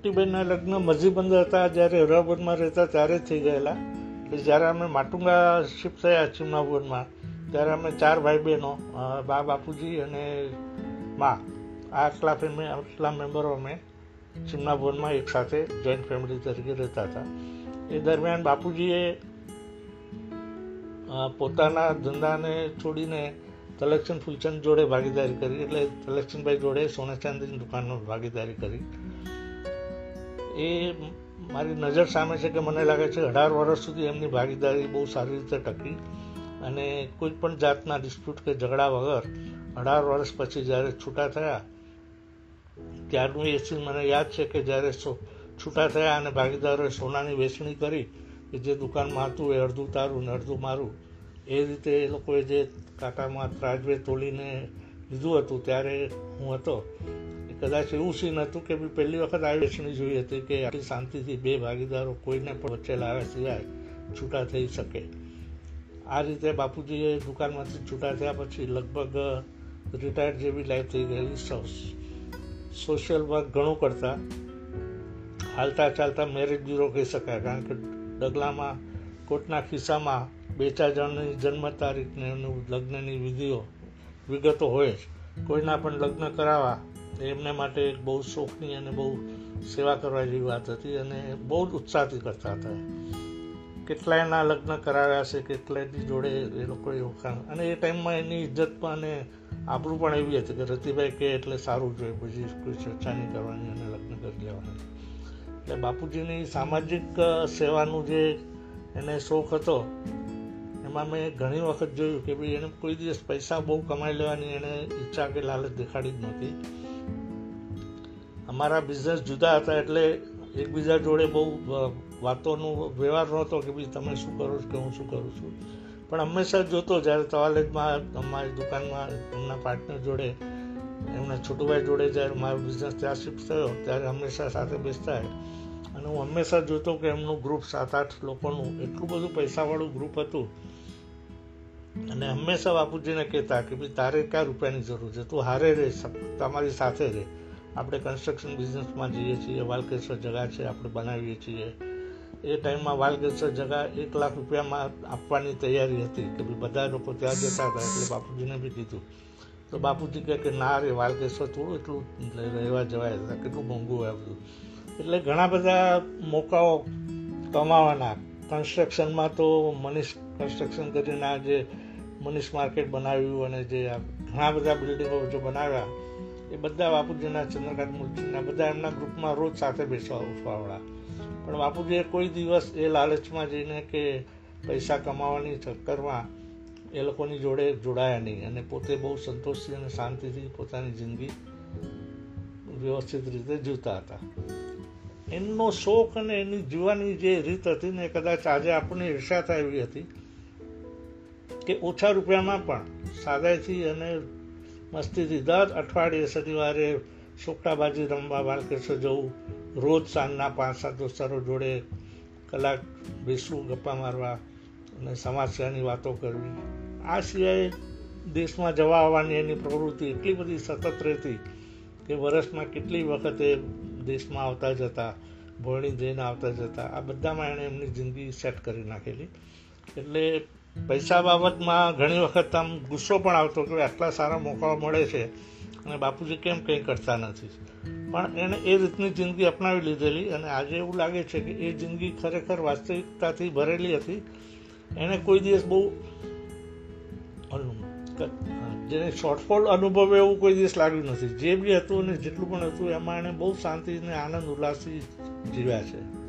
મોટી બહેનના લગ્ન મઝીબંધ હતા. જ્યારે હરાબરમાં રહેતા ત્યારે થઈ ગયેલા. એટલે જ્યારે અમે માટુંગા શિફ્ટ થયા ચિમનાભવનમાં ત્યારે અમે ચાર ભાઈ બહેનો બા, બાપુજી અને મા આ આટલા ફેમે, આટલા મેમ્બરો અમે ચિમનાભવનમાં એક સાથે જોઈન્ટ ફેમિલી તરીકે રહેતા હતા. એ દરમિયાન બાપુજીએ પોતાના ધંધાને છોડીને તલક્ષણ ફૂલચંદ જોડે ભાગીદારી કરી. એટલે તલક્ષણભાઈ જોડે સોના ચાંદીની દુકાનમાં ભાગીદારી કરી. એ મારી નજર સામે છે કે મને લાગે છે અઢાર વર્ષ સુધી એમની ભાગીદારી બહુ સારી રીતે ટકી અને કોઈ પણ જાતના ડિસ્પ્યુટ કે ઝઘડા વગર અઢાર વર્ષ પછી જ્યારે છૂટા થયા, ત્યારનું એ સીન મને યાદ છે કે જ્યારે છૂટા થયા અને ભાગીદારોએ સોનાની વેચણી કરી કે જે દુકાનમાં હતું એ અડધું તારું ને અડધું મારું, એ રીતે એ લોકોએ જે કાંટામાં ત્રાજવે તોલીને લીધું હતું, ત્યારે હું હતો કદાચ એવું સીન હતું કે બી પહેલી વખત આવી વેચણી જોઈ હતી કે આટલી શાંતિથી બે ભાગીદારો કોઈને પણ વચ્ચે લાવ્યા સિવાય છૂટા થઈ શકે. આ રીતે બાપુજીએ દુકાનમાંથી છૂટા થયા પછી લગભગ રિટાયર્ડ જેવી લાઈફ થઈ ગયેલી સોશિયલ વર્ક ઘણું કરતા. હાલતા ચાલતા મેરેજ બ્યુરો કહી શકાય, કારણ કે ડગલામાં, કોટના ખિસ્સામાં બે ચાર જણની જન્મ તારીખને લગ્નની વિધિઓ વિગતો હોય જ. કોઈના પણ લગ્ન કરાવવા એમને માટે એક બહુ શોખની અને બહુ સેવા કરવા જેવી વાત હતી અને બહુ જ ઉત્સાહથી કરતા હતા. કેટલાયના લગ્ન કરાવ્યા છે, કેટલાયની જોડે એ લોકોએ વખાણ અને એ ટાઈમમાં એની ઇજ્જત પણ અને આપણું પણ એવી હતી કે રતિભાઈ કે એટલે સારું જોઈએ, પછી કોઈ ચર્ચા નહીં કરવાની અને લગ્ન કરી લેવાના. એટલે બાપુજીની સામાજિક સેવાનું જે એને શોખ હતો, એમાં મેં ઘણી વખત જોયું કે ભાઈ એને કોઈ દિવસ પૈસા બહુ કમાઈ લેવાની એને ઈચ્છા કે લાલચ દેખાડી જ નહોતી. અમારા બિઝનેસ જુદા હતા એટલે એકબીજા જોડે બહુ વાતોનું વાતોનો વ્યવહાર નહોતો કે ભાઈ તમે શું કરો છો કે હું શું કરું છું. પણ હંમેશા જોતો જ્યારે તવાલેજમાં અમારી દુકાનમાં, એમના પાર્ટનર જોડે, એમના છોટુભાઈ જોડે જ્યારે મારો બિઝનેસ ત્યાં શિફ્ટ થયો, ત્યારે હંમેશા સાથે બેસતા અને હું હંમેશા જોતો કે એમનું ગ્રુપ સાત આઠ લોકોનું એટલું બધું પૈસાવાળું ગ્રુપ હતું. અને હંમેશા બાપુજીને કહેતા કે ભાઈ તારે ક્યાં રૂપિયાની જરૂર છે? તું હારે રહે તમારી સાથે રહે આપણે કન્સ્ટ્રક્શન બિઝનેસમાં જઈએ છીએ, વાલકેશ્વર જગા છે, આપણે બનાવીએ છીએ. એ ટાઈમમાં વાલકેશ્વર જગા એક લાખ રૂપિયામાં આપવાની તૈયારી હતી કે ભાઈ બધા લોકો ત્યાં જતા હતા એટલે બાપુજીને બી કીધું. તો બાપુજી કહે કે ના રે, વાલકેશ્વર થોડું એટલું રહેવા જવાય હતા કેટલું મોંઘું હોય બધું. એટલે ઘણા બધા મોકાઓ કમાવાના. કન્સ્ટ્રક્શનમાં તો મનીષ કન્સ્ટ્રક્શન કરીને આ જે મનીષ માર્કેટ બનાવ્યું અને જે ઘણા બધા બિલ્ડિંગો જે બનાવ્યા એ બધા બાપુજીના ચંદ્રકાંત મૂર્તિના બધા એમના ગ્રુપમાં રોજ સાથે બેસવા, ઉઠવાવાળા. પણ બાપુજીએ કોઈ દિવસ એ લાલચમાં જઈને કે પૈસા કમાવાની ચક્કરમાં એ લોકોની જોડે જોડાયા નહીં અને પોતે બહુ સંતોષથી અને શાંતિથી પોતાની જિંદગી વ્યવસ્થિત રીતે જીવતા હતા. એમનો શોખ અને એની જીવવાની જે રીત હતી ને કદાચ આજે આપણને ઈર્ષા થાય એવી હતી કે ઓછા રૂપિયામાં પણ સાદાઈથી અને મસ્તીથી દર અઠવાડિયે શનિવારે સોકટાબાજી રમવા બાલકેશ્વર જવું. રોજ સાંજના પાંચ સાત દોસ્તારો જોડે કલાક બેસવું, ગપ્પા મારવા અને સમાજસેવાની વાતો કરવી. આ સિવાય દેશમાં જવા આવવાની એની પ્રવૃત્તિ એટલી બધી સતત રહેતી કે વર્ષમાં કેટલી વખતે દેશમાં આવતા જતા ભોયણી જઈને આવતા જતા, આ બધામાં એણે એમની જિંદગી સેટ કરી નાખેલી. એટલે પૈસા બાબતમાં ઘણી વખત આમ ગુસ્સો પણ આવતો કે આટલા સારા મોકાઓ મળે છે અને બાપુજી કેમ કંઈ કરતા નથી? પણ એણે એ રીતની જિંદગી અપનાવી લીધેલી અને આજે એવું લાગે છે કે એ જિંદગી ખરેખર વાસ્તવિકતાથી ભરેલી હતી. એણે કોઈ દિવસ બહુ જેને શોર્ટફોલ અનુભવે એવું કોઈ દિવસ લાગ્યું નથી. જે બી હતું અને જેટલું પણ હતું, એમાં એણે બહુ શાંતિ અને આનંદ, ઉલ્લાસથી જીવ્યા છે.